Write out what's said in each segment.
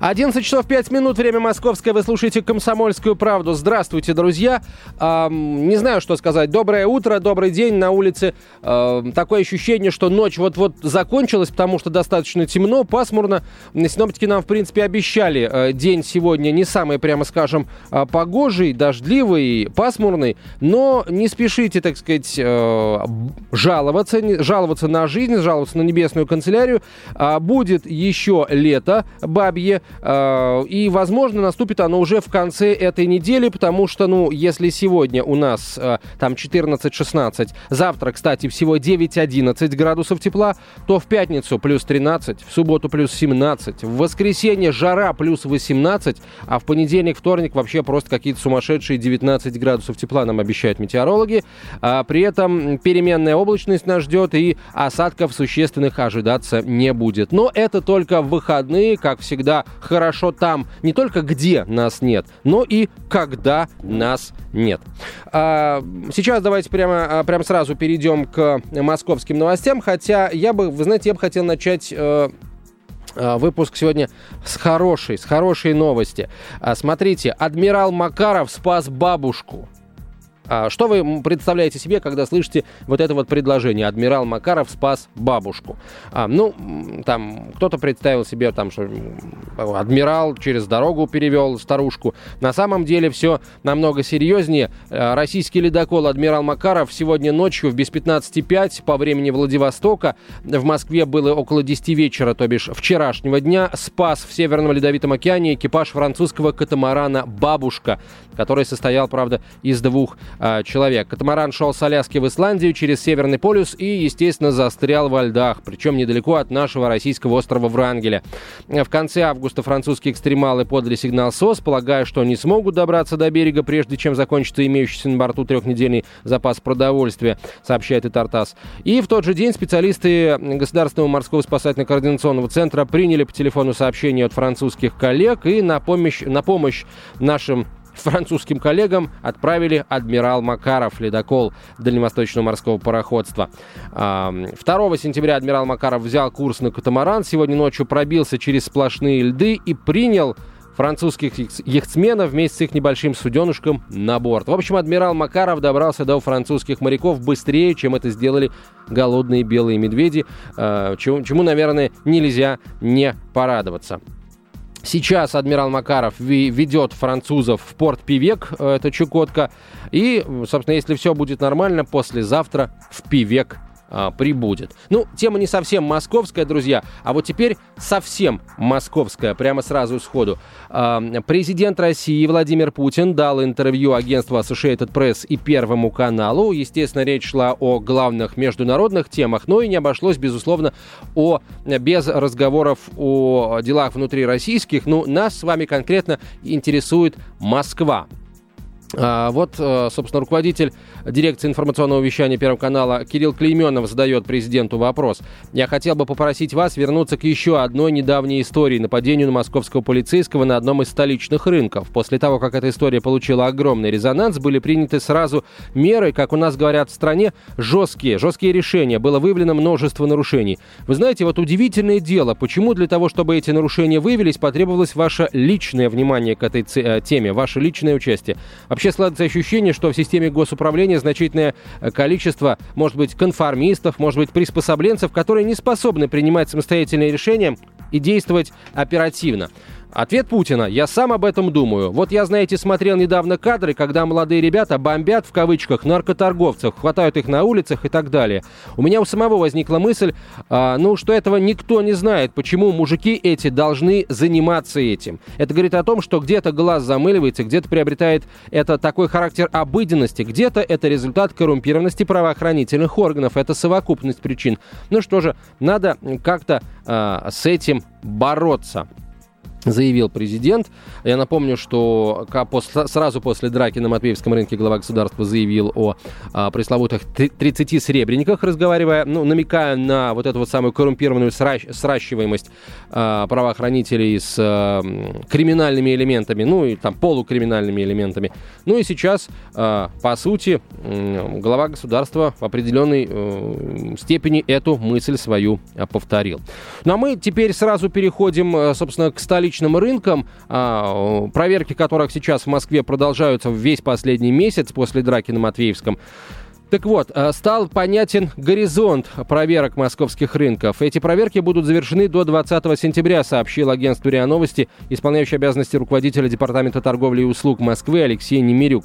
11 часов 5 минут, время московское. Вы слушаете «Комсомольскую правду». Здравствуйте, друзья. Эм, не знаю, что сказать. Доброе утро, добрый день на улице. Эм, такое ощущение, что ночь вот-вот закончилась, потому что достаточно темно, пасмурно. Синоптики нам, в принципе, обещали э, день сегодня не самый, прямо скажем, э, погожий, дождливый, пасмурный. Но не спешите, так сказать, э, жаловаться, не, жаловаться на жизнь, жаловаться на небесную канцелярию. Э, будет еще лето бабье. Э, и, возможно, наступит оно уже в конце этой недели, потому что, ну, если сегодня у нас э, там 14-16, завтра, кстати, всего 9-11 градусов тепла, то в пятницу плюс 13, в субботу плюс 17, в воскресенье жара плюс 18, а в понедельник, вторник вообще просто какие-то сумасшедшие 19 градусов тепла нам обещают метеорологи. А при этом переменная облачность нас ждет и осадков существенных ожидаться не будет. Но это только в выходные, как всегда, хорошо там, не только где нас нет, но и когда нас нет. А, сейчас давайте прямо, а, прямо сразу перейдем к московским новостям, хотя я бы, вы знаете, я бы хотел начать э, э, выпуск сегодня с хорошей, с хорошей новости. А, смотрите, адмирал Макаров спас бабушку. А что вы представляете себе, когда слышите вот это вот предложение? Адмирал Макаров спас бабушку. А, ну, там, кто-то представил себе, там, что адмирал через дорогу перевел старушку. На самом деле все намного серьезнее. А, российский ледокол «Адмирал Макаров» сегодня ночью в без 15.05 по времени Владивостока в Москве было около 10 вечера, то бишь вчерашнего дня, спас в Северном Ледовитом океане экипаж французского катамарана «Бабушка», который состоял, правда, из двух э, человек. Катамаран шел с Аляски в Исландию через Северный полюс и, естественно, застрял во льдах, причем недалеко от нашего российского острова Врангеля. В конце августа французские экстремалы подали сигнал СОС, полагая, что не смогут добраться до берега, прежде чем закончится имеющийся на борту трехнедельный запас продовольствия, сообщает и Тартас. И в тот же день специалисты Государственного морского спасательно-координационного центра приняли по телефону сообщение от французских коллег и на помощь, на помощь нашим французским коллегам отправили адмирал Макаров, ледокол дальневосточного морского пароходства. 2 сентября адмирал Макаров взял курс на катамаран, сегодня ночью пробился через сплошные льды и принял французских яхтсменов вместе с их небольшим суденушком на борт. В общем, адмирал Макаров добрался до французских моряков быстрее, чем это сделали голодные белые медведи, а, чему, чему наверное, нельзя не порадоваться. Сейчас адмирал Макаров ведет французов в порт Пивек, э, это Чукотка. И, собственно, если все будет нормально, послезавтра в Пивек а, прибудет. Ну, тема не совсем московская, друзья, а вот теперь совсем московская, прямо сразу сходу. А, президент России Владимир Путин дал интервью агентству Associated Press и Первому каналу. Естественно, речь шла о главных международных темах, но и не обошлось, безусловно, о, без разговоров о делах внутри российских. Ну, нас с вами конкретно интересует Москва. А, вот, э, собственно, руководитель дирекции информационного вещания Первого канала Кирилл Клейменов задает президенту вопрос. Я хотел бы попросить вас вернуться к еще одной недавней истории нападению на московского полицейского на одном из столичных рынков. После того, как эта история получила огромный резонанс, были приняты сразу меры, как у нас говорят в стране, жесткие, жесткие решения. Было выявлено множество нарушений. Вы знаете, вот удивительное дело, почему для того, чтобы эти нарушения выявились, потребовалось ваше личное внимание к этой э, теме, ваше личное участие. Вообще складывается ощущение, что в системе госуправления значительное э, количество, может быть, конформистов, может быть, приспособленцев, которые не способны принимать самостоятельные решения и действовать оперативно. Ответ Путина. Я сам об этом думаю. Вот я, знаете, смотрел недавно кадры, когда молодые ребята бомбят, в кавычках, наркоторговцев, хватают их на улицах и так далее. У меня у самого возникла мысль, а, ну, что этого никто не знает, почему мужики эти должны заниматься этим. Это говорит о том, что где-то глаз замыливается, где-то приобретает это такой характер обыденности, где-то это результат коррумпированности правоохранительных органов. Это совокупность причин. Ну что же, надо как-то а, с этим бороться заявил президент. Я напомню, что сразу после драки на Матвеевском рынке глава государства заявил о а, пресловутых 30 сребрениках, разговаривая, ну, намекая на вот эту вот самую коррумпированную сращ, сращиваемость а, правоохранителей с а, криминальными элементами, ну и там полукриминальными элементами. Ну и сейчас, по сути, глава государства в определенной а, степени эту мысль свою повторил. Ну а мы теперь сразу переходим, собственно, к столичному столичным рынкам, а, проверки которых сейчас в Москве продолжаются весь последний месяц после драки на Матвеевском. Так вот, э, стал понятен горизонт проверок московских рынков. Эти проверки будут завершены до 20 сентября, сообщил агентству РИА Новости исполняющий обязанности руководителя Департамента торговли и услуг Москвы Алексей Немирюк.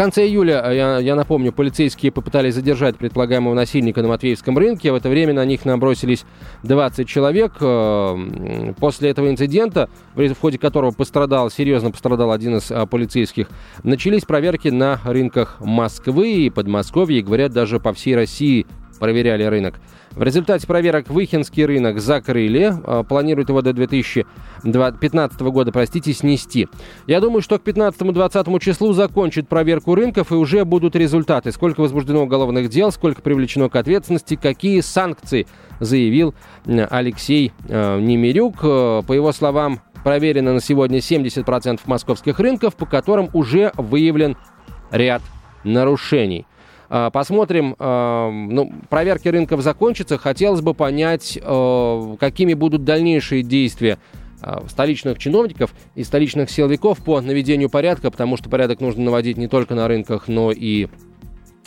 Конце июля, э, я, я напомню, полицейские попытались задержать предполагаемого насильника на Матвеевском рынке. В это время на них набросились 20 человек. Э, после этого инцидента, в ходе которого пострадал, серьезно пострадал один из э, полицейских, начались проверки на рынках Москвы и Подмосковья, и, говорят, даже по всей России проверяли рынок. В результате проверок Выхинский рынок закрыли. А, планируют его до 2015 года, простите, снести. Я думаю, что к 15-20 числу закончат проверку рынков и уже будут результаты. Сколько возбуждено уголовных дел, сколько привлечено к ответственности, какие санкции, заявил Алексей э, Немирюк. Э, по его словам, проверено на сегодня 70% московских рынков, по которым уже выявлен ряд нарушений. А, посмотрим, а, ну, проверки рынков закончатся. Хотелось бы понять, а, какими будут дальнейшие действия столичных чиновников и столичных силовиков по наведению порядка, потому что порядок нужно наводить не только на рынках, но и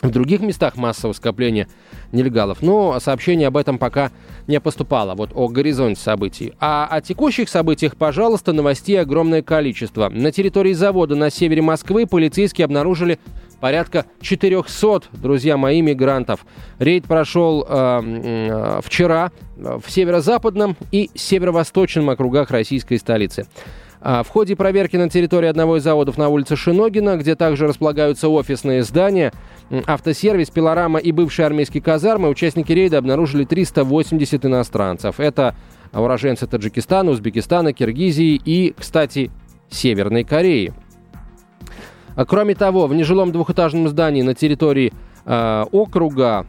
в других местах массового скопления нелегалов. Но сообщение об этом пока не поступало, вот о горизонте событий. А о текущих событиях, пожалуйста, новостей огромное количество. На территории завода на севере Москвы полицейские обнаружили порядка 400, друзья мои, мигрантов. Рейд прошел э, э, вчера в северо-западном и северо-восточном округах российской столицы. А в ходе проверки на территории одного из заводов на улице Шиногина, где также располагаются офисные здания, автосервис, пилорама и бывшие армейские казармы, участники рейда обнаружили 380 иностранцев. Это уроженцы Таджикистана, Узбекистана, Киргизии и, кстати, Северной Кореи. А кроме того, в нежилом двухэтажном здании на территории э, округа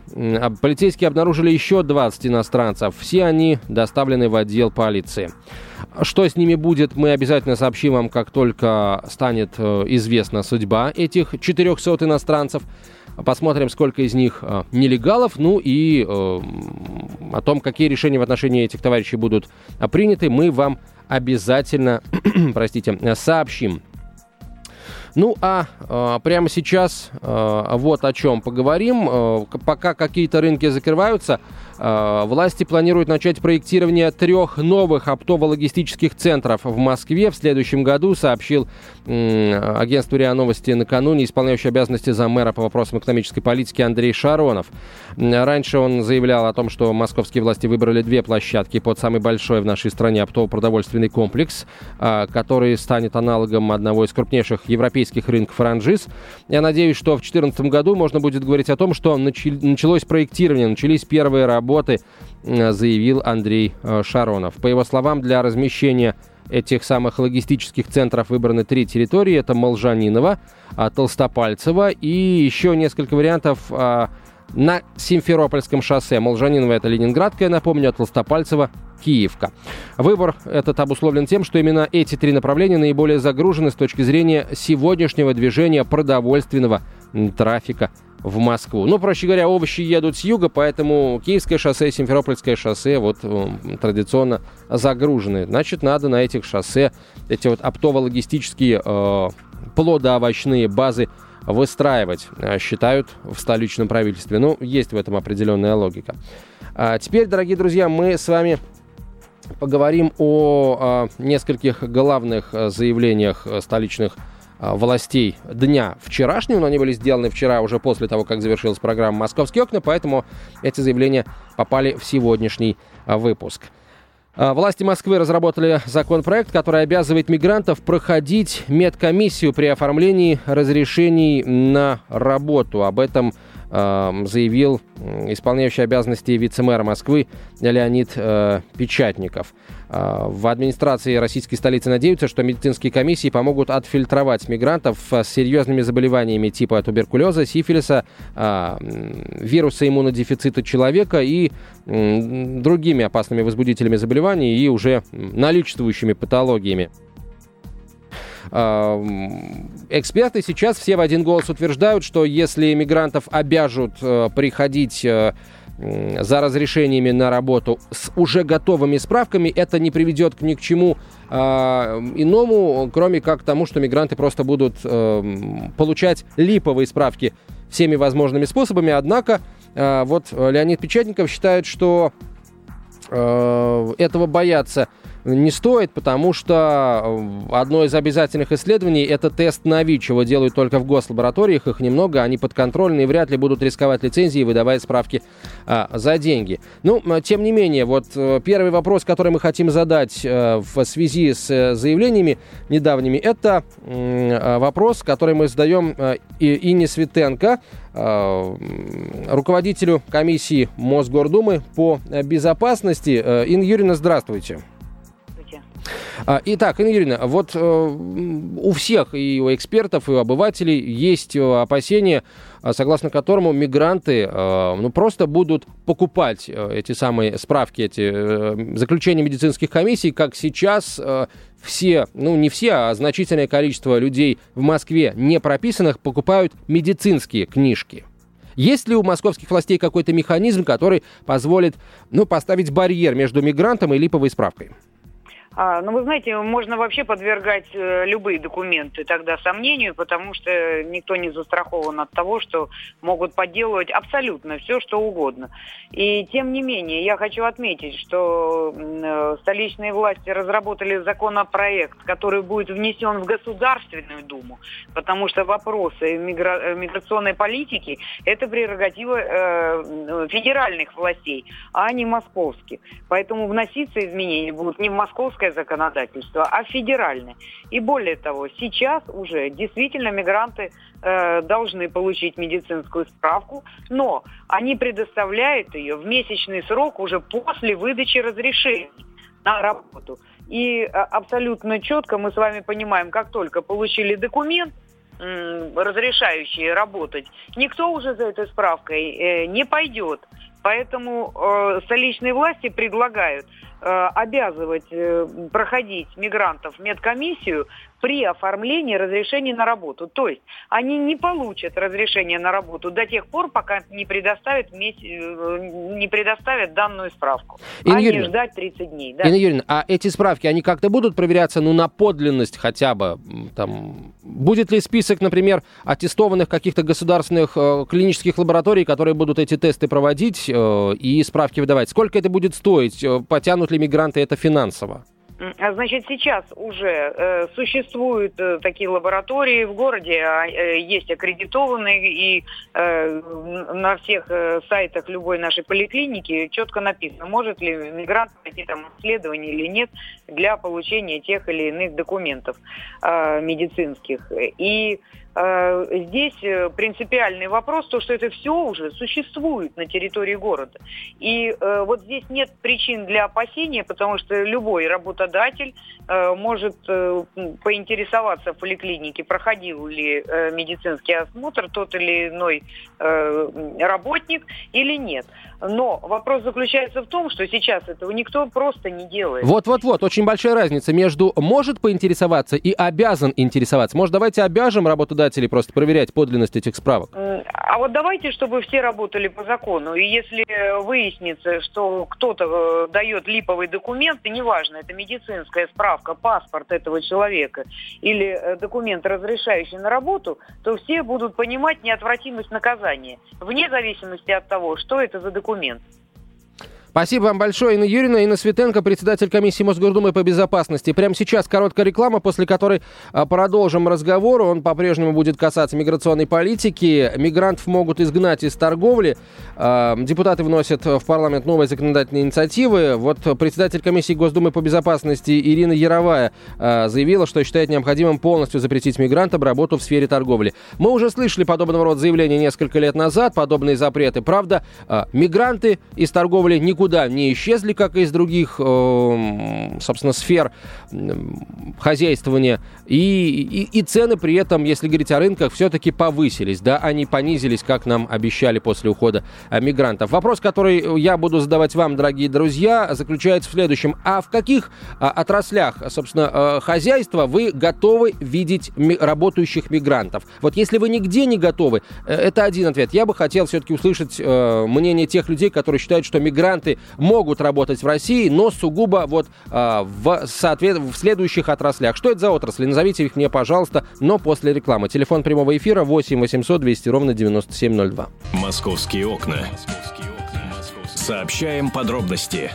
полицейские обнаружили еще 20 иностранцев. Все они доставлены в отдел полиции. Что с ними будет, мы обязательно сообщим вам, как только станет э, известна судьба этих 400 иностранцев. Посмотрим, сколько из них э, нелегалов, ну и э, о том, какие решения в отношении этих товарищей будут приняты, мы вам обязательно, простите, сообщим. Ну а э, прямо сейчас э, вот о чем поговорим. Э, пока какие-то рынки закрываются, власти планируют начать проектирование трех новых оптово-логистических центров в Москве в следующем году, сообщил э, агентству РИА Новости накануне исполняющий обязанности за мэра по вопросам экономической политики Андрей Шаронов. Раньше он заявлял о том, что московские власти выбрали две площадки под самый большой в нашей стране оптово-продовольственный комплекс, э, который станет аналогом одного из крупнейших европейских рынков франшиз. Я надеюсь, что в 2014 году можно будет говорить о том, что началось проектирование, начались первые работы, заявил Андрей э, Шаронов. По его словам, для размещения этих самых логистических центров выбраны три территории. Это Молжаниново, а, Толстопальцево и еще несколько вариантов на Симферопольском шоссе. Молжаниново это Ленинградка, я напомню, а Толстопальцево Киевка. Выбор этот обусловлен тем, что именно эти три направления наиболее загружены с точки зрения сегодняшнего движения продовольственного трафика в Москву. Ну, проще говоря, овощи едут с юга, поэтому Киевское шоссе, Симферопольское шоссе вот э, традиционно загружены. Значит, надо на этих шоссе эти вот оптово-логистические э, плодоовощные базы выстраивать, э, считают в столичном правительстве. Ну, есть в этом определенная логика. А теперь, дорогие друзья, мы с вами поговорим о, о нескольких главных э, заявлениях э, столичных властей дня вчерашнего, но они были сделаны вчера уже после того, как завершилась программа «Московские окна», поэтому эти заявления попали в сегодняшний выпуск. А, власти Москвы разработали законопроект, который обязывает мигрантов проходить медкомиссию при оформлении разрешений на работу. Об этом заявил исполняющий обязанности вице-мэра Москвы Леонид э, Печатников. Э, в администрации российской столицы надеются, что медицинские комиссии помогут отфильтровать мигрантов с серьезными заболеваниями типа туберкулеза, сифилиса, э, вируса иммунодефицита человека и другими опасными возбудителями заболеваний и уже наличествующими патологиями. Эксперты сейчас все в один голос утверждают, что если мигрантов обяжут э, приходить э, за разрешениями на работу с уже готовыми справками, это не приведет ни к чему а, иному, кроме как тому, что мигранты просто будут э, получать липовые справки всеми возможными способами. Однако э, вот Леонид Печатников считает, что э, этого бояться не стоит, потому что э, одно из обязательных исследований – это тест на ВИЧ. Его делают только в гослабораториях, их немного, они подконтрольные, вряд ли будут рисковать лицензии, выдавая справки а, за деньги. Ну, тем не менее, вот э, первый вопрос, который мы хотим задать а, в связи с заявлениями недавними, это а, вопрос, который мы задаем а, Инне Светенко, руководителю комиссии Мосгордумы по безопасности. Инна Юрьевна, здравствуйте. А, итак, Инна Юрьевна, вот э, у всех, и у экспертов, и у обывателей есть э, опасения, э, согласно которому мигранты ну, просто будут покупать эти самые справки, эти заключения медицинских комиссий, как сейчас все, ну не все, а значительное количество людей в Москве не прописанных покупают медицинские книжки. Есть ли у московских властей какой-то механизм, который позволит ну, поставить барьер между мигрантом и липовой справкой? А, ну, вы знаете, можно вообще подвергать э, любые документы тогда сомнению, потому что никто не застрахован от того, что могут подделывать абсолютно все, что угодно. И тем не менее, я хочу отметить, что э, столичные власти разработали законопроект, который будет внесен в Государственную Думу, потому что вопросы мигра... Э, миграционной политики – это прерогатива э, федеральных властей, а не московских. Поэтому вноситься изменения будут не в московской московское законодательство, а федеральное. И более того, сейчас уже действительно мигранты э, должны получить медицинскую справку, но они предоставляют ее в месячный срок уже после выдачи разрешений на работу. И э, абсолютно четко мы с вами понимаем, как только получили документ, разрешающий работать, никто уже за этой справкой э, не пойдет. Поэтому э, столичные власти предлагают Э, обязывать э, проходить мигрантов медкомиссию при оформлении разрешения на работу. То есть они не получат разрешение на работу до тех пор, пока не предоставят, э, не предоставят данную справку. Инна а Юрьевна, не ждать 30 дней. Да? Инна Юрьевна, а эти справки, они как-то будут проверяться ну, на подлинность хотя бы? Там, будет ли список, например, аттестованных каких-то государственных э, клинических лабораторий, которые будут эти тесты проводить э, и справки выдавать? Сколько это будет стоить? Э, потянут ли мигранты это финансово? А, значит, сейчас уже э, существуют э, такие лаборатории в городе, а, э, есть аккредитованные, и э, на всех э, сайтах любой нашей поликлиники четко написано, может ли мигрант пройти там исследование или нет для получения тех или иных документов э, медицинских. И Э, здесь э, принципиальный вопрос, то, что это все уже существует на территории города. И э, вот здесь нет причин для опасения, потому что любой работодатель может поинтересоваться в поликлинике, проходил ли медицинский осмотр тот или иной работник или нет. Но вопрос заключается в том, что сейчас этого никто просто не делает. Вот-вот-вот, очень большая разница между может поинтересоваться и обязан интересоваться. Может, давайте обяжем работодателей просто проверять подлинность этих справок? А вот давайте, чтобы все работали по закону. И если выяснится, что кто-то э, дает липовый документ, и неважно, это медицинская справка, паспорт этого человека или э, документ, разрешающий на работу, то все будут понимать неотвратимость наказания, вне зависимости от того, что это за документ. Спасибо вам большое, Инна Юрьевна. Инна Светенко, председатель комиссии Мосгордумы по безопасности. Прямо сейчас короткая реклама, после которой а, продолжим разговор. Он по-прежнему будет касаться миграционной политики. Мигрантов могут изгнать из торговли. А, депутаты вносят в парламент новые законодательные инициативы. Вот председатель комиссии Госдумы по безопасности Ирина Яровая а, заявила, что считает необходимым полностью запретить мигрантам работу в сфере торговли. Мы уже слышали подобного рода заявления несколько лет назад, подобные запреты. Правда, мигранты из торговли никуда никуда не исчезли, как и из других, э, собственно, сфер хозяйствования. И, и, и цены при этом, если говорить о рынках, все-таки повысились, да, они понизились, как нам обещали после ухода мигрантов. Вопрос, который я буду задавать вам, дорогие друзья, заключается в следующем. А в каких а, отраслях, собственно, хозяйства вы готовы видеть работающих мигрантов? Вот если вы нигде не готовы, это один ответ. Я бы хотел все-таки услышать э, мнение тех людей, которые считают, что мигранты могут работать в России, но сугубо вот э, в, соответ... в следующих отраслях. Что это за отрасли? Назовите их мне, пожалуйста, но после рекламы. Телефон прямого эфира 8 800 200 ровно 9702. Московские окна. Сообщаем подробности.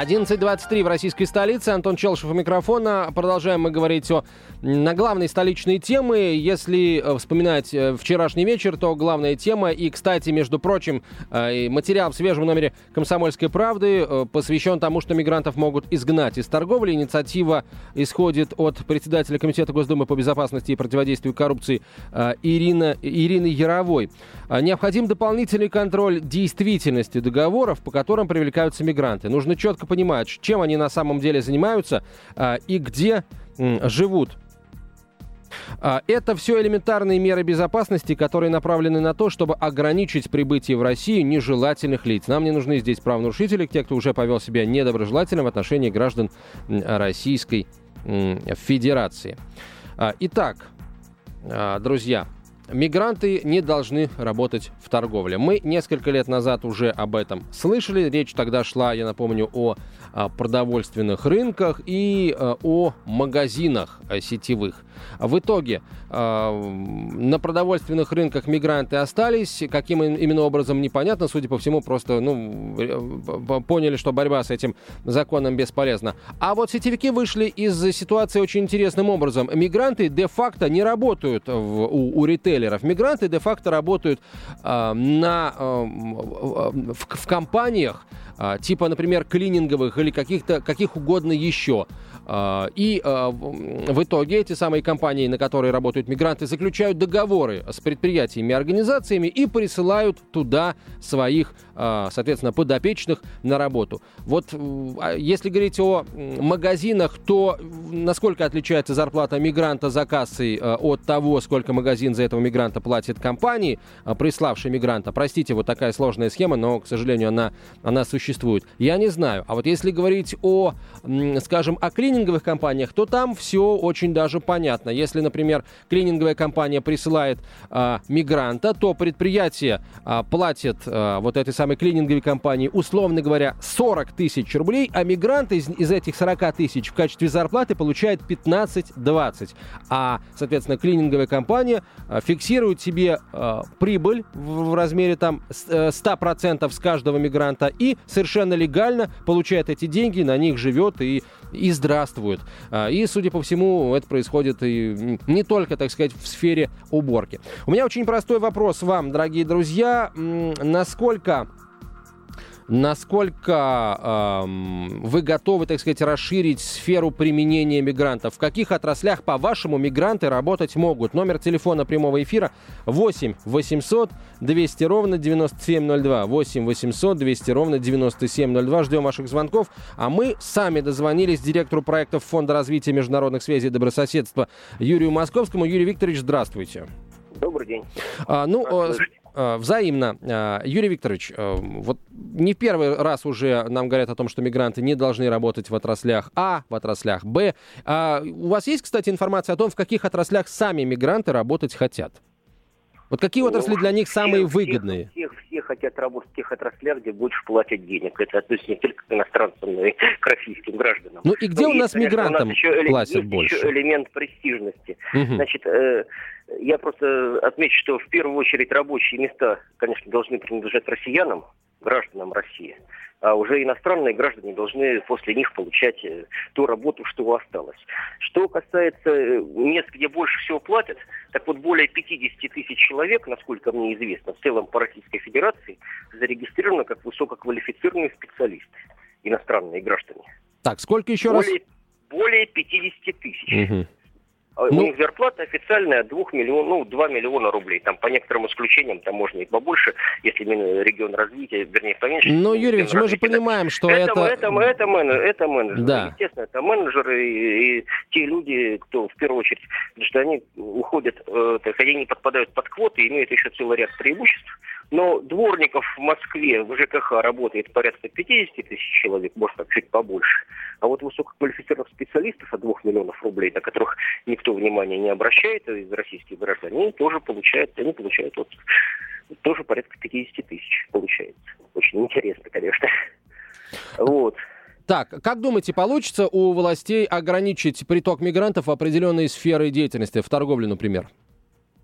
11.23 в российской столице. Антон Челшев у микрофона. Продолжаем мы говорить о на главные столичные темы. Если э, вспоминать э, вчерашний вечер, то главная тема, и, кстати, между прочим, э, материал в свежем номере «Комсомольской правды» посвящен тому, что мигрантов могут изгнать из торговли. Инициатива исходит от председателя Комитета Госдумы по безопасности и противодействию коррупции Ирина, Ирины Яровой. Необходим дополнительный контроль действительности договоров, по которым привлекаются мигранты. Нужно четко понимать, чем они на самом деле занимаются и где живут. А, это все элементарные меры безопасности, которые направлены на то, чтобы ограничить прибытие в Россию нежелательных лиц. Нам не нужны здесь правонарушители, те, кто уже повел себя недоброжелательно в отношении граждан Российской Федерации. А, итак, а, друзья, Мигранты не должны работать в торговле. Мы несколько лет назад уже об этом слышали. Речь тогда шла, я напомню, о продовольственных рынках и о магазинах сетевых. В итоге э, на продовольственных рынках мигранты остались. Каким именно образом, непонятно. Судя по всему, просто ну, э, поняли, что борьба с этим законом бесполезна. А вот сетевики вышли из ситуации очень интересным образом. Мигранты де-факто не работают в, у, у ритейлеров. Мигранты де-факто работают э, на, э, в, в компаниях, э, типа, например, клининговых или каких-то каких угодно еще. А, и а, в итоге эти самые компании, на которые работают мигранты, заключают договоры с предприятиями и организациями и присылают туда своих, соответственно, подопечных на работу. Вот если говорить о магазинах, то насколько отличается зарплата мигранта за кассой от того, сколько магазин за этого мигранта платит компании, приславшей мигранта? Простите, вот такая сложная схема, но, к сожалению, она, она существует. Я не знаю. А вот если говорить о, скажем, о клининговых компаниях, то там все очень даже понятно. Если, например, клининговая компания присылает а, мигранта, то предприятие а, платит а, вот этой самой клининговой компании, условно говоря, 40 тысяч рублей, а мигрант из, из этих 40 тысяч в качестве зарплаты получает 15-20. А, соответственно, клининговая компания а, фиксирует себе а, прибыль в, в размере там 100% э, с каждого мигранта и совершенно легально получает эти деньги, на них живет и, и здравствует участвуют. А, и, судя по всему, это происходит и не только, так сказать, в сфере уборки. У меня очень простой вопрос вам, дорогие друзья. Насколько Насколько эм, вы готовы, так сказать, расширить сферу применения мигрантов? В каких отраслях, по-вашему, мигранты работать могут? Номер телефона прямого эфира 8 800 200 ровно 9702. 8 800 200 ровно 9702. Ждем ваших звонков. А мы сами дозвонились директору проектов Фонда развития международных связей и добрососедства Юрию Московскому. Юрий Викторович, здравствуйте. Добрый день. А, ну, Э, взаимно. Э, Юрий Викторович, э, вот не в первый раз уже нам говорят о том, что мигранты не должны работать в отраслях А, в отраслях Б. А у вас есть, кстати, информация о том, в каких отраслях сами мигранты работать хотят? Вот какие ну, отрасли для них самые всех, выгодные? Всех, все хотят работать в тех отраслях, где больше платят денег. Это относится не только к иностранцам, но и к российским гражданам. Ну и где но у нас мигрантам платят есть больше? еще элемент престижности. Угу. Значит, э, я просто отмечу, что в первую очередь рабочие места, конечно, должны принадлежать россиянам, гражданам России, а уже иностранные граждане должны после них получать э, ту работу, что осталось. Что касается э, мест, где больше всего платят, так вот более 50 тысяч человек, насколько мне известно, в целом по Российской Федерации зарегистрировано как высококвалифицированные специалисты, иностранные граждане. Так, сколько еще более, раз? Более 50 тысяч. Угу. А ну, у них зарплата официальная 2 миллион, ну, 2 миллиона рублей. Там по некоторым исключениям там можно и побольше, если регион развития, вернее, поменьше. Ну, Юрий Ильич, мы же понимаем, что это... Это, это, это, менеджеры, это менеджеры. Да. Естественно, это менеджеры и, и те люди, кто в первую очередь, потому что они уходят, э, так они подпадают под квоты, имеют еще целый ряд преимуществ. Но дворников в Москве в ЖКХ работает порядка 50 тысяч человек, может так чуть побольше. А вот высококвалифицированных специалистов от 2 миллионов рублей, на которых никто внимания не обращает из российских граждан, они тоже получают, они получают вот тоже порядка 50 тысяч получается. Очень интересно, конечно. Вот. Так, как думаете, получится у властей ограничить приток мигрантов в определенные сферы деятельности, в торговле, например?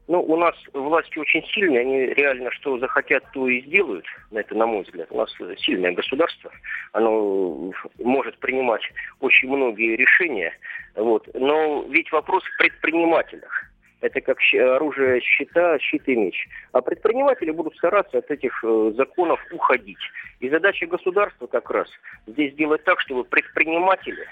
Ну, у нас власти очень сильные, они реально что захотят, то и сделают. Это, на мой взгляд, у нас сильное государство, оно может принимать очень многие решения. Вот. Но ведь вопрос в предпринимателях. Это как оружие щита, щит и меч. А предприниматели будут стараться от этих э, законов уходить. И задача государства как раз здесь сделать так, чтобы предприниматели,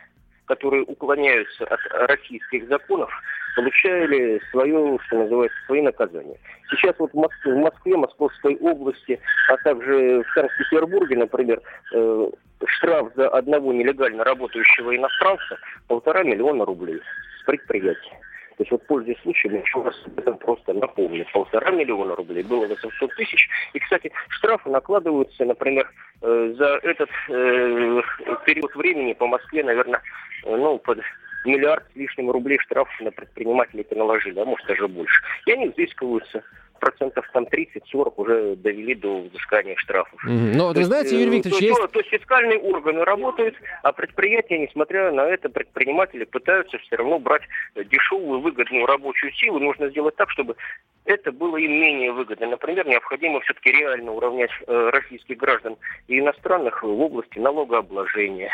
которые уклоняются от российских законов, получали свое, что называется, свои наказания. Сейчас вот в Москве, Московской области, а также в Санкт-Петербурге, например, э, штраф за одного нелегально работающего иностранца полтора миллиона рублей с предприятия. То есть вот, пользуясь случаем, еще раз об этом просто напомню. Полтора миллиона рублей было 800 тысяч. И, кстати, штрафы накладываются, например, э, за этот э, период времени по Москве, наверное, э, ну, под миллиард с лишним рублей штрафов на предпринимателей-то наложили, а может даже больше. И они взыскиваются процентов там 30-40 уже довели до взыскания штрафов. Mm-hmm. Ну, вы знаете, Юрий Викторович, то, есть... То, то есть фискальные органы работают, а предприятия, несмотря на это, предприниматели пытаются все равно брать дешевую, выгодную рабочую силу. Нужно сделать так, чтобы это было им менее выгодно. Например, необходимо все-таки реально уравнять э, российских граждан и иностранных в области налогообложения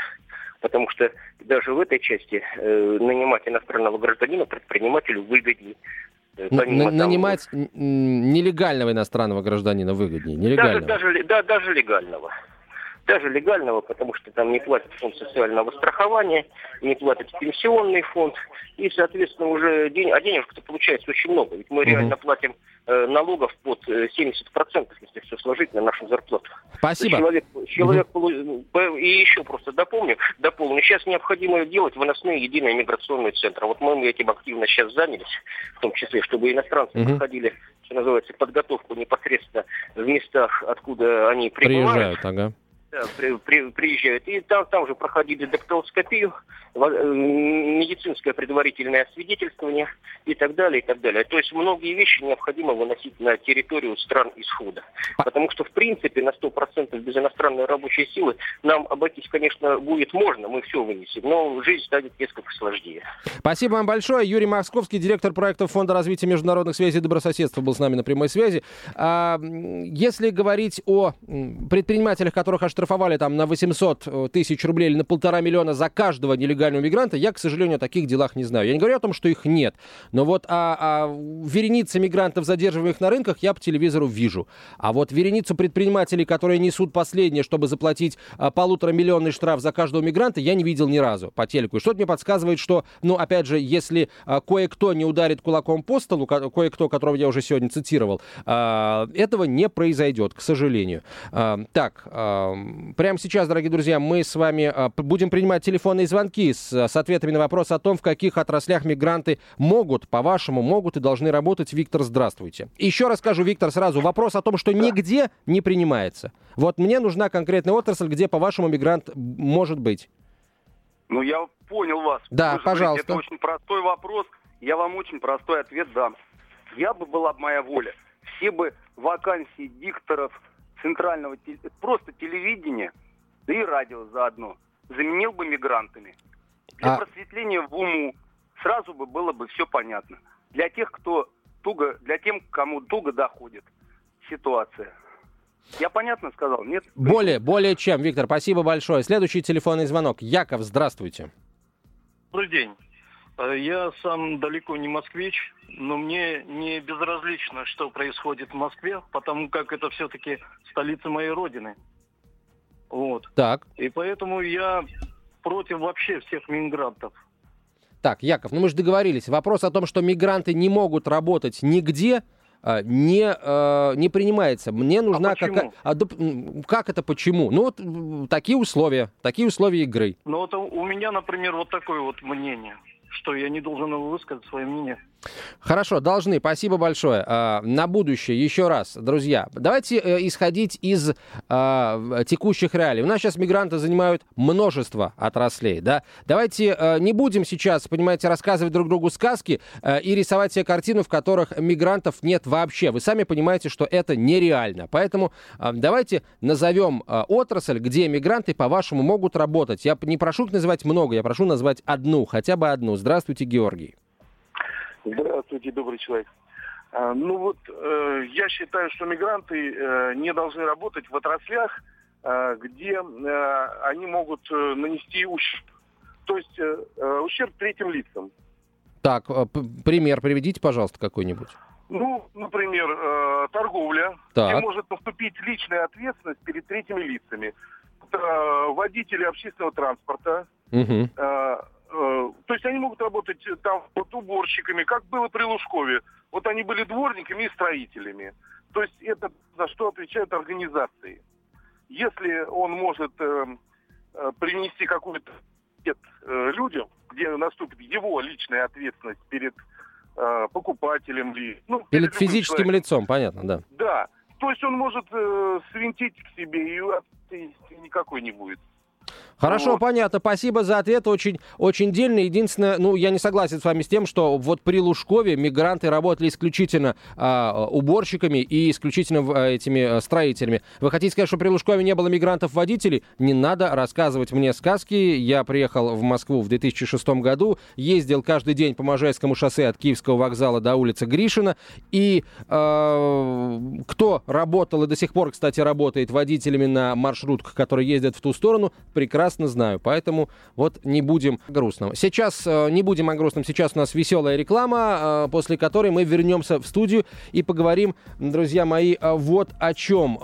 потому что даже в этой части э, нанимать иностранного гражданина предпринимателю выгоднее. На, нанимать нелегального иностранного гражданина выгоднее, нелегального. Даже, даже, да, даже легального даже легального, потому что там не платит фонд социального страхования, не платит пенсионный фонд, и, соответственно, уже день, а денежек-то получается очень много, ведь мы угу. реально платим э, налогов под 70%, э, если все сложить на нашу зарплату. Спасибо. Человек, человек угу. и еще просто дополню, дополню, сейчас необходимо делать выносные единые миграционные центры. Вот мы этим активно сейчас занялись, в том числе, чтобы иностранцы угу. проходили, что называется, подготовку непосредственно в местах, откуда они прибывают. Приезжают, ага да, при, при, приезжают. И там, там же проходили дактилоскопию, э, медицинское предварительное освидетельствование и так далее, и так далее. То есть многие вещи необходимо выносить на территорию стран исхода. Потому что, в принципе, на 100% без иностранной рабочей силы нам обойтись, конечно, будет можно, мы все вынесем, но жизнь станет несколько сложнее. Спасибо вам большое. Юрий Московский, директор проекта Фонда развития международных связей и добрососедства, был с нами на прямой связи. А, если говорить о предпринимателях, которых аж оштрафовали там на 800 э, тысяч рублей или на полтора миллиона за каждого нелегального мигранта, я, к сожалению, о таких делах не знаю. Я не говорю о том, что их нет, но вот о, о веренице мигрантов, задерживаемых на рынках, я по телевизору вижу. А вот вереницу предпринимателей, которые несут последнее, чтобы заплатить а, полутора миллионный штраф за каждого мигранта, я не видел ни разу по телеку. И что-то мне подсказывает, что, ну, опять же, если а, кое-кто не ударит кулаком по столу, кое-кто, которого я уже сегодня цитировал, а, этого не произойдет, к сожалению. А, так, а, Прямо сейчас, дорогие друзья, мы с вами а, будем принимать телефонные звонки с, с ответами на вопрос о том, в каких отраслях мигранты могут, по-вашему, могут и должны работать. Виктор, здравствуйте. Еще раз скажу, Виктор, сразу вопрос о том, что нигде не принимается. Вот мне нужна конкретная отрасль, где, по-вашему, мигрант может быть. Ну, я понял вас. Да, Вы пожалуйста. Говорите, это очень простой вопрос. Я вам очень простой ответ дам. Я бы была бы моя воля. Все бы вакансии дикторов, центрального, просто телевидения, да и радио заодно, заменил бы мигрантами. Для а... просветления в уму сразу бы было бы все понятно. Для тех, кто туго, для тем, кому туго доходит ситуация. Я понятно сказал, нет? Более, более чем, Виктор, спасибо большое. Следующий телефонный звонок. Яков, здравствуйте. Добрый день. Э, я сам далеко не москвич, но мне не безразлично, что происходит в Москве, потому как это все-таки столица моей родины. Вот. Так. И поэтому я против вообще всех мигрантов. Так, Яков, ну мы же договорились. Вопрос о том, что мигранты не могут работать нигде, а, не, э, не принимается. Мне нужна а какая... А, да, как это почему? Ну вот такие условия, такие условия игры. Ну вот у меня, например, вот такое вот мнение, что я не должен высказать свое мнение. Хорошо, должны. Спасибо большое. А, на будущее еще раз, друзья, давайте э, исходить из а, текущих реалий. У нас сейчас мигранты занимают множество отраслей, да? Давайте э, не будем сейчас, понимаете, рассказывать друг другу сказки э, и рисовать себе картину, в которых мигрантов нет вообще. Вы сами понимаете, что это нереально. Поэтому давайте назовем отрасль, где мигранты, по-вашему, могут работать. Я не прошу их называть много, я прошу назвать одну, хотя бы одну. Здравствуйте, Георгий. Здравствуйте, добрый человек. А, ну вот, э, я считаю, что мигранты э, не должны работать в отраслях, э, где они могут нанести ущерб. То есть ущерб третьим лицам. Так, пример приведите, пожалуйста, какой-нибудь. Ну, например, торговля, так. где может наступить личная ответственность перед третьими лицами. Водители общественного транспорта, угу. Э, то есть они могут работать э, там вот уборщиками, как было при Лужкове. Вот они были дворниками и строителями. То есть это за что отвечают организации. Если он может э, э, принести какой-то э, людям, где наступит его личная ответственность перед э, покупателем ли, ну, перед, перед физическим человеком. лицом, понятно, да. Да. То есть он может э, свинтить к себе и никакой не будет. Хорошо, вот. понятно. Спасибо за ответ. Очень, очень дельно. Единственное, ну, я не согласен с вами с тем, что вот при Лужкове мигранты работали исключительно а, уборщиками и исключительно а, этими а, строителями. Вы хотите сказать, что при Лужкове не было мигрантов-водителей? Не надо рассказывать мне сказки. Я приехал в Москву в 2006 году, ездил каждый день по Можайскому шоссе от Киевского вокзала до улицы Гришина. И э, кто работал и до сих пор, кстати, работает водителями на маршрутках, которые ездят в ту сторону, прекрасно знаю. Поэтому вот не будем грустным. Сейчас э, не будем о грустном. Сейчас у нас веселая реклама, э, после которой мы вернемся в студию и поговорим, друзья мои, э, вот о чем.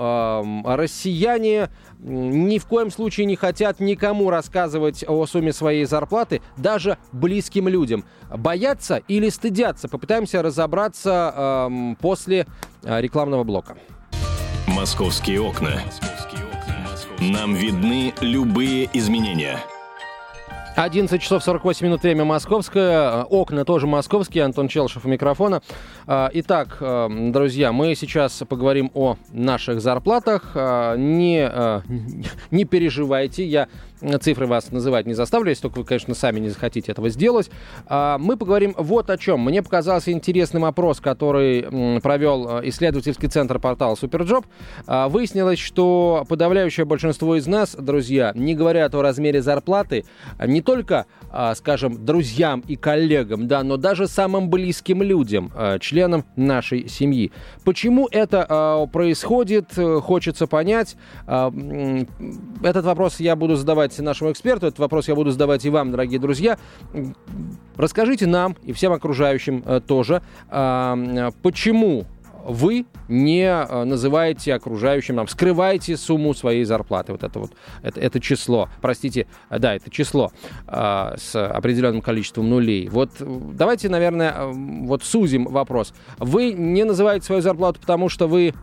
Россияне ни в коем случае не хотят никому рассказывать о сумме своей зарплаты, даже близким людям. Боятся или стыдятся? Попытаемся разобраться после рекламного блока. Московские окна. Нам видны любые изменения. 11 часов 48 минут, время московское. Окна тоже московские. Антон Челшев у микрофона. А, итак, э, друзья, мы сейчас поговорим о наших зарплатах. Не, э, не переживайте, я цифры вас называть не заставлю, если только вы, конечно, сами не захотите этого сделать. Мы поговорим вот о чем. Мне показался интересным опрос, который провел э, исследовательский центр портала SuperJob. Выяснилось, что подавляющее большинство из нас, друзья, не говорят о размере зарплаты не только, а, скажем, друзьям и коллегам, да, но даже самым близким людям, членам нашей семьи. Почему это происходит, хочется понять. Этот вопрос я буду задавать нашему эксперту, этот вопрос я буду задавать и вам, дорогие друзья. Расскажите нам и всем окружающим э, тоже, а, почему вы не э, называете окружающим нам, скрываете сумму своей зарплаты. Вот это вот, это, это число, простите, э, да, это число э, с определенным количеством нулей. Вот давайте, наверное, вот сузим вопрос. Вы не называете свою зарплату, потому что вы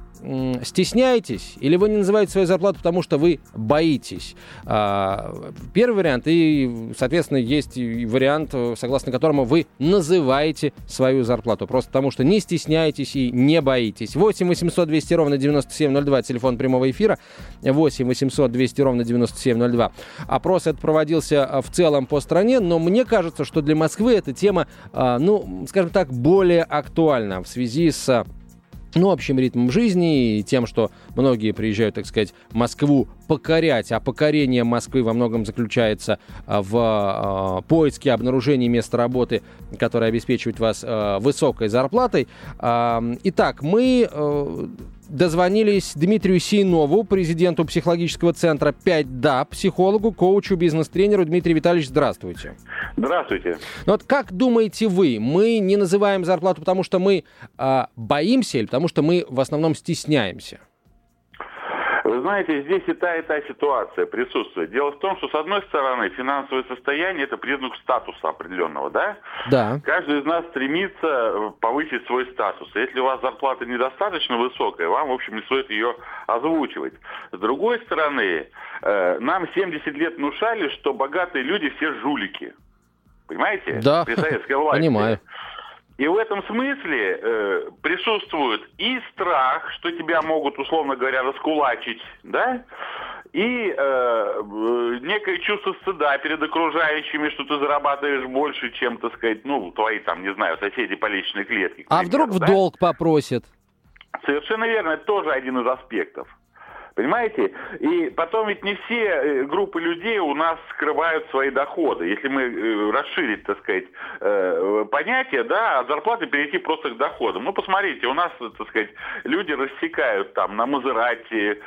стесняетесь, или вы не называете свою зарплату, потому что вы боитесь. А, первый вариант, и, соответственно, есть вариант, согласно которому вы называете свою зарплату, просто потому что не стесняетесь и не боитесь. 8 800 200 ровно 9702, телефон прямого эфира, 8 800 200 ровно 9702. Опрос этот проводился а, в целом по стране, но мне кажется, что для Москвы эта тема, а, ну, скажем так, более актуальна в связи с ну, общим ритмом жизни и тем, что многие приезжают, так сказать, Москву покорять, а покорение Москвы во многом заключается а, в а, поиске, обнаружении места работы, которое обеспечивает вас а, высокой зарплатой. Итак, мы э, дозвонились Дмитрию Сейнову, президенту психологического центра 5Да, психологу, коучу, бизнес-тренеру. Дмитрий Витальевич, здравствуйте. Здравствуйте. Ну вот как думаете вы, мы не называем зарплату, потому что мы э, боимся или потому что мы в основном стесняемся? Вы знаете, здесь и та, и та ситуация присутствует. Дело в том, что, с одной стороны, финансовое состояние – это признак статуса определенного, да? Да. Каждый из нас стремится повысить свой статус. Если у вас зарплата недостаточно высокая, вам, в общем, не стоит ее озвучивать. С другой стороны, э, нам 70 лет внушали, что богатые люди все жулики. Понимаете? Да, При советской власти. понимаю. И в этом смысле э, присутствует и страх, что тебя могут, условно говоря, раскулачить, да, и э, некое чувство стыда перед окружающими, что ты зарабатываешь больше, чем, так сказать, ну, твои там, не знаю, соседи по личной клетке. А вдруг в долг попросят? Совершенно верно, это тоже один из аспектов. Понимаете? И потом ведь не все э, группы людей у нас скрывают свои доходы. Если мы э, расширить, так сказать, э, понятие, да, от зарплаты перейти просто к доходам. Ну, посмотрите, у нас, так сказать, люди рассекают там на Мазерати,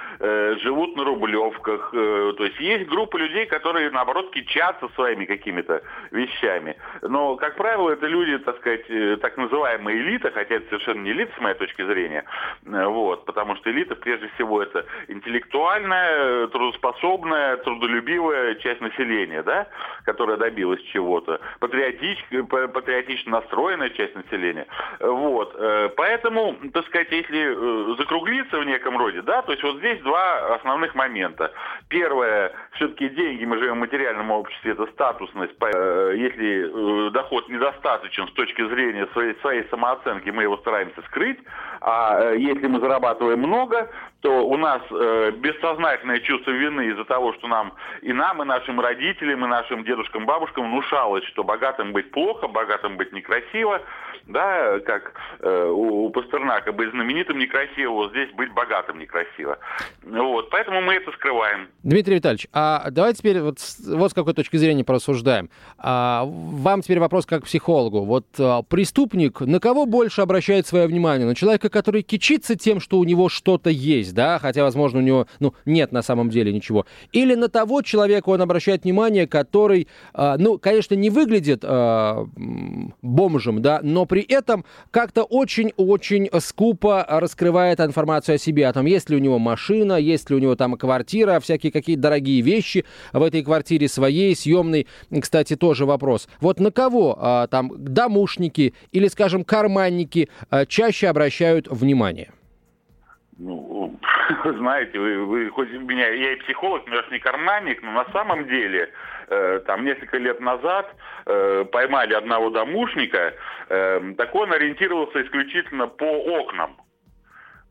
живут на Рублевках. То есть есть группа людей, которые, наоборот, кичатся своими какими-то вещами. Но, как правило, это люди, так сказать, так называемая элита, хотя это совершенно не элита, с моей точки зрения. Вот, потому что элита, прежде всего, это интеллектуальная, трудоспособная, трудолюбивая часть населения, да, которая добилась чего-то, патриотич, патриотично настроенная часть населения. Вот. Э, поэтому, так сказать, если э, закруглиться в неком роде, да, то есть вот здесь два основных момента. Первое, все-таки деньги, мы живем в материальном обществе, это статусность. Э, если доход недостаточен с точки зрения своей, своей самооценки, мы его стараемся скрыть, а если мы зарабатываем много, то у нас э, бессознательное чувство вины из-за того, что нам и нам, и нашим родителям, и нашим дедушкам, бабушкам внушалось, что богатым быть плохо, богатым быть некрасиво, да, как э, у, у Пастернака быть знаменитым некрасиво, вот здесь быть богатым некрасиво. Вот, поэтому мы это скрываем. Дмитрий Витальевич, а давайте теперь вот, вот с какой точки зрения порассуждаем. А, вам теперь вопрос как психологу. Вот а, преступник на кого больше обращает свое внимание? На человека, который кичится тем, что у него что-то есть, да, хотя, возможно, у него, ну, нет на самом деле ничего. Или на того человека он обращает внимание, который, а, ну, конечно, не выглядит а, бомжем, да, но при этом как-то очень-очень скупо раскрывает информацию о себе, о том, есть ли у него машина, есть ли у него там квартира, всякие какие-то дорогие вещи в этой квартире своей, съемной, кстати, тоже вопрос. Вот на кого а, там домушники или, скажем, карманники а, чаще обращают внимание? Ну, знаете, вы, вы хоть меня, я и психолог, но я же не карманник, но на самом деле Э, там несколько лет назад э, поймали одного домушника, э, так он ориентировался исключительно по окнам.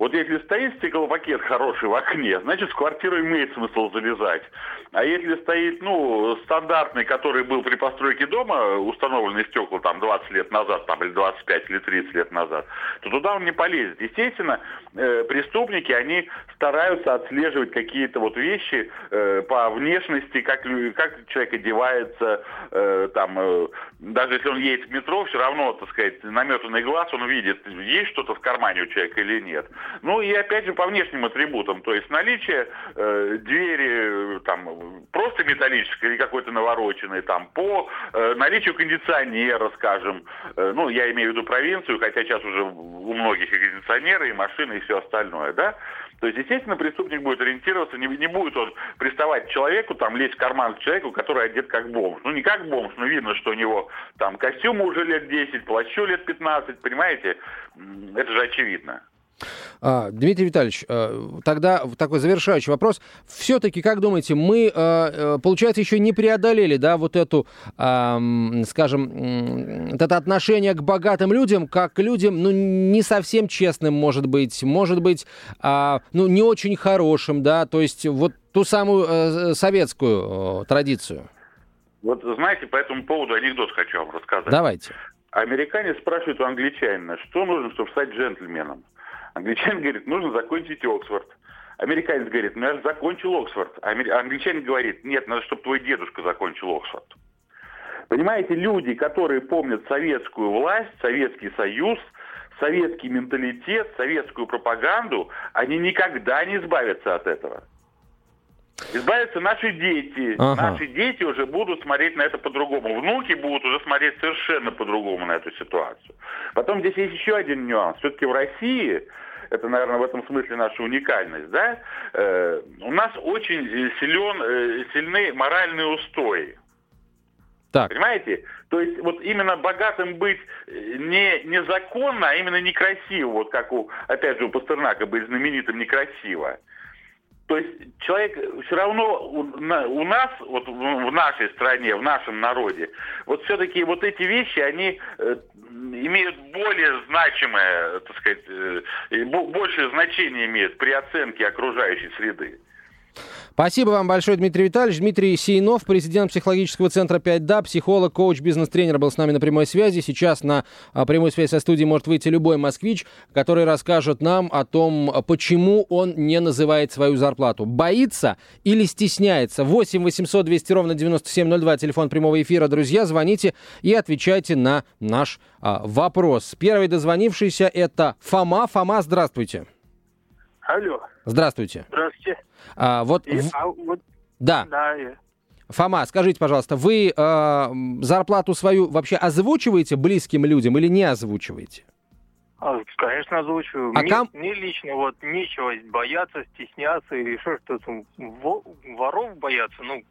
Вот если стоит стеклопакет хороший в окне, значит в квартиру имеет смысл залезать. А если стоит, ну, стандартный, который был при постройке дома, установленный стекла там 20 лет назад, там, или 25, или 30 лет назад, то туда он не полезет. Естественно, э, преступники, они стараются отслеживать какие-то вот вещи э, по внешности, как, как человек одевается, э, там, даже если он едет в метро, все равно, так сказать, наметанный глаз, он видит, есть что-то в кармане у человека или нет. Ну и опять же по внешним атрибутам, то есть наличие э, двери, там, просто металлической или какой-то навороченной, там, по э, наличию кондиционера, скажем, э, ну, я имею в виду провинцию, хотя сейчас уже у многих и кондиционеры, и машины, и все остальное, да, то есть, естественно, преступник будет ориентироваться, не, не будет он приставать к человеку, там, лезть в карман к человеку, который одет как бомж. Ну, не как бомж, но видно, что у него там костюму уже лет 10, плащу лет 15, понимаете? Это же очевидно. А, Дмитрий Витальевич, э, тогда такой завершающий вопрос. Все-таки, как думаете, мы, э, э, получается, еще не преодолели, да, вот эту, скажем, это отношение к богатым людям, как к людям, ну, не совсем честным, может быть, может быть, а, ну, не очень хорошим, да, то есть вот ту самую советскую традицию. Вот знаете, по этому поводу анекдот хочу вам рассказать. Давайте. Американец спрашивает у англичанина, что нужно, чтобы стать джентльменом. Англичанин говорит, нужно закончить Оксфорд. Американец говорит, ну я же закончил Оксфорд. А англичанин говорит, нет, надо, чтобы твой дедушка закончил Оксфорд. Понимаете, люди, которые помнят советскую власть, Советский Союз, советский менталитет, советскую пропаганду, они никогда не избавятся от этого. Избавятся наши дети. Ага. Наши дети уже будут смотреть на это по-другому. Внуки будут уже смотреть совершенно по-другому на эту ситуацию. Потом здесь есть еще один нюанс. Все-таки в России это, наверное, в этом смысле наша уникальность, да, э, у нас очень силен, э, сильны моральные устои. Так. Понимаете? То есть вот именно богатым быть э, не незаконно, а именно некрасиво, вот как у, опять же, у Пастернака быть знаменитым некрасиво. То есть человек все равно у, нас, вот в нашей стране, в нашем народе, вот все-таки вот эти вещи, они э, имеют более значимое, так сказать, э, большее значение имеют при оценке окружающей среды. Спасибо вам большое, Дмитрий Витальевич. Дмитрий Сейнов, президент психологического центра 5Да, психолог, коуч, бизнес-тренер был с нами на прямой связи. Сейчас на а, прямой связи со студией может выйти любой москвич, который расскажет нам о том, почему он не называет свою зарплату. Боится или стесняется? 8 800 200 ровно 9702, телефон прямого эфира. Друзья, звоните и отвечайте на наш а, вопрос. Первый дозвонившийся это Фома. Фома, здравствуйте. Алло. Здравствуйте. Здравствуйте. А, вот, и, а, вот... Да. Да, я... Фома, скажите, пожалуйста, вы э, зарплату свою вообще озвучиваете близким людям или не озвучиваете? А, конечно, озвучиваю. А мне, ком... мне лично вот нечего бояться, стесняться или что, что там, воров бояться, ну,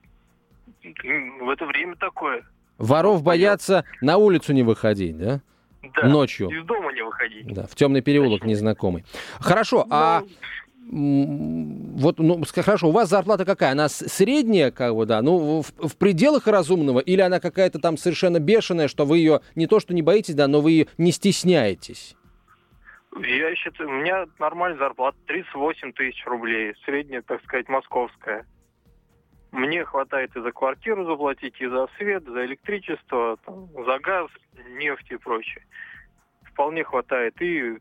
в это время такое. Воров боятся на улицу не выходить, да? Да. Ночью. Из дома не выходить. Да, в темный переулок Точно. незнакомый. Хорошо, а ну... а вот, ну, хорошо, у вас зарплата какая? Она средняя, как бы, да, ну, в, в пределах разумного, или она какая-то там совершенно бешеная, что вы ее не то что не боитесь, да, но вы ее не стесняетесь? Я считаю, у меня нормальная зарплата 38 тысяч рублей, средняя, так сказать, московская. Мне хватает и за квартиру заплатить, и за свет, за электричество, там, за газ, нефть и прочее. Вполне хватает и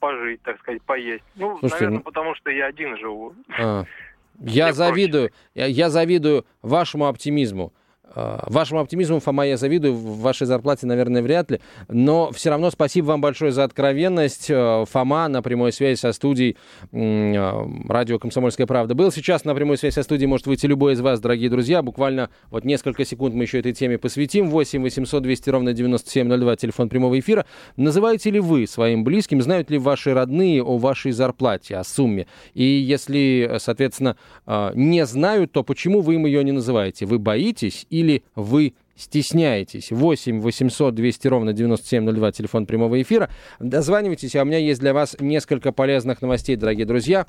пожить, так сказать, поесть. Ну, Слушайте, наверное, ну... потому что я один живу. А, я завидую, я, я завидую вашему оптимизму. А, вашему оптимизму, Фома, я завидую, в вашей зарплате, наверное, вряд ли. Но все равно спасибо вам большое за откровенность. А, Фома на прямой связи со студией а, радио «Комсомольская правда» был. Сейчас на прямой связи со студией может выйти любой из вас, дорогие друзья. Буквально вот несколько секунд мы еще этой теме посвятим. 8 800 200 ровно 9702, телефон прямого эфира. Называете ли вы своим близким, знают ли ваши родные о вашей зарплате, о сумме? И если, соответственно, не знают, то почему вы им ее не называете? Вы боитесь или вы стесняетесь. 8 800 200 ровно 9702, телефон прямого эфира. Дозванивайтесь, а у меня есть для вас несколько полезных новостей, дорогие друзья.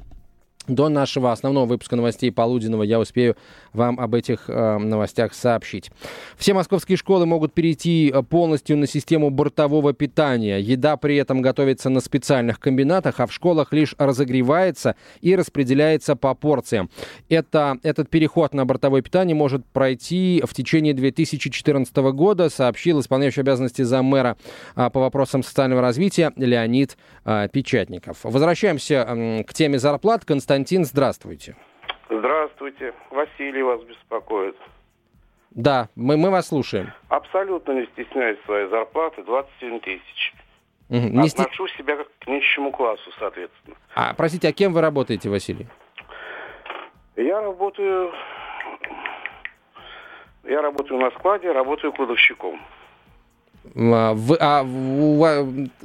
До нашего основного выпуска новостей полуденного я успею вам об этих э, новостях сообщить. Все московские школы могут перейти э, полностью на систему бортового питания. Еда при этом готовится на специальных комбинатах, а в школах лишь разогревается и распределяется по порциям. Это, этот переход на бортовое питание может пройти в течение 2014 года, сообщил исполняющий обязанности заммэра э, по вопросам социального развития Леонид э, Печатников. Возвращаемся э, к теме зарплат. Константин Константин, здравствуйте. Здравствуйте. Василий вас беспокоит. Да, мы, мы вас слушаем. Абсолютно не стесняюсь своей зарплаты, 27 тысяч. Угу. Не Отношу сти... себя к нищему классу, соответственно. А, простите, а кем вы работаете, Василий? Я работаю... Я работаю на складе, работаю кладовщиком. А, вы, а,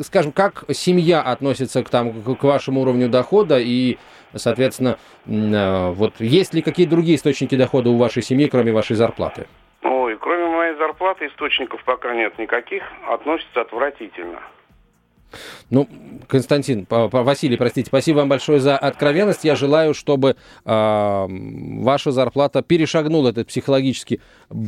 скажем, как семья относится к, там, к вашему уровню дохода и Соответственно, э, вот есть ли какие-то другие источники дохода у вашей семьи, кроме вашей зарплаты? Ой, кроме моей зарплаты источников пока нет никаких. Относится отвратительно. Ну, Константин, Василий, простите, спасибо вам большое за откровенность. Я желаю, чтобы э, ваша зарплата перешагнула этот психологически,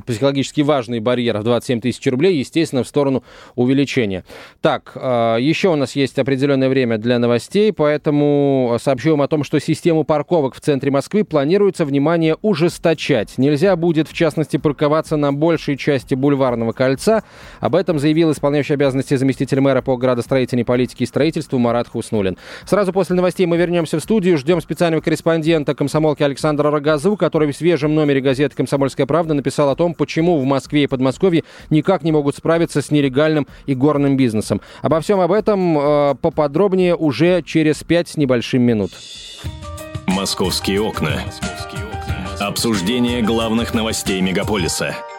психологически важный барьер в 27 тысяч рублей, естественно, в сторону увеличения. Так, э, еще у нас есть определенное время для новостей, поэтому сообщу вам о том, что систему парковок в центре Москвы планируется, внимание, ужесточать. Нельзя будет, в частности, парковаться на большей части бульварного кольца. Об этом заявил исполняющий обязанности заместитель мэра по градостроительству государственной политики и строительству Марат Хуснулин. Сразу после новостей мы вернемся в студию. Ждем специального корреспондента комсомолки Александра Рогозу, который в свежем номере газеты «Комсомольская правда» написал о том, почему в Москве и Подмосковье никак не могут справиться с нелегальным и горным бизнесом. Обо всем об этом э, поподробнее уже через пять с небольшим минут. «Московские окна». Обсуждение главных новостей мегаполиса –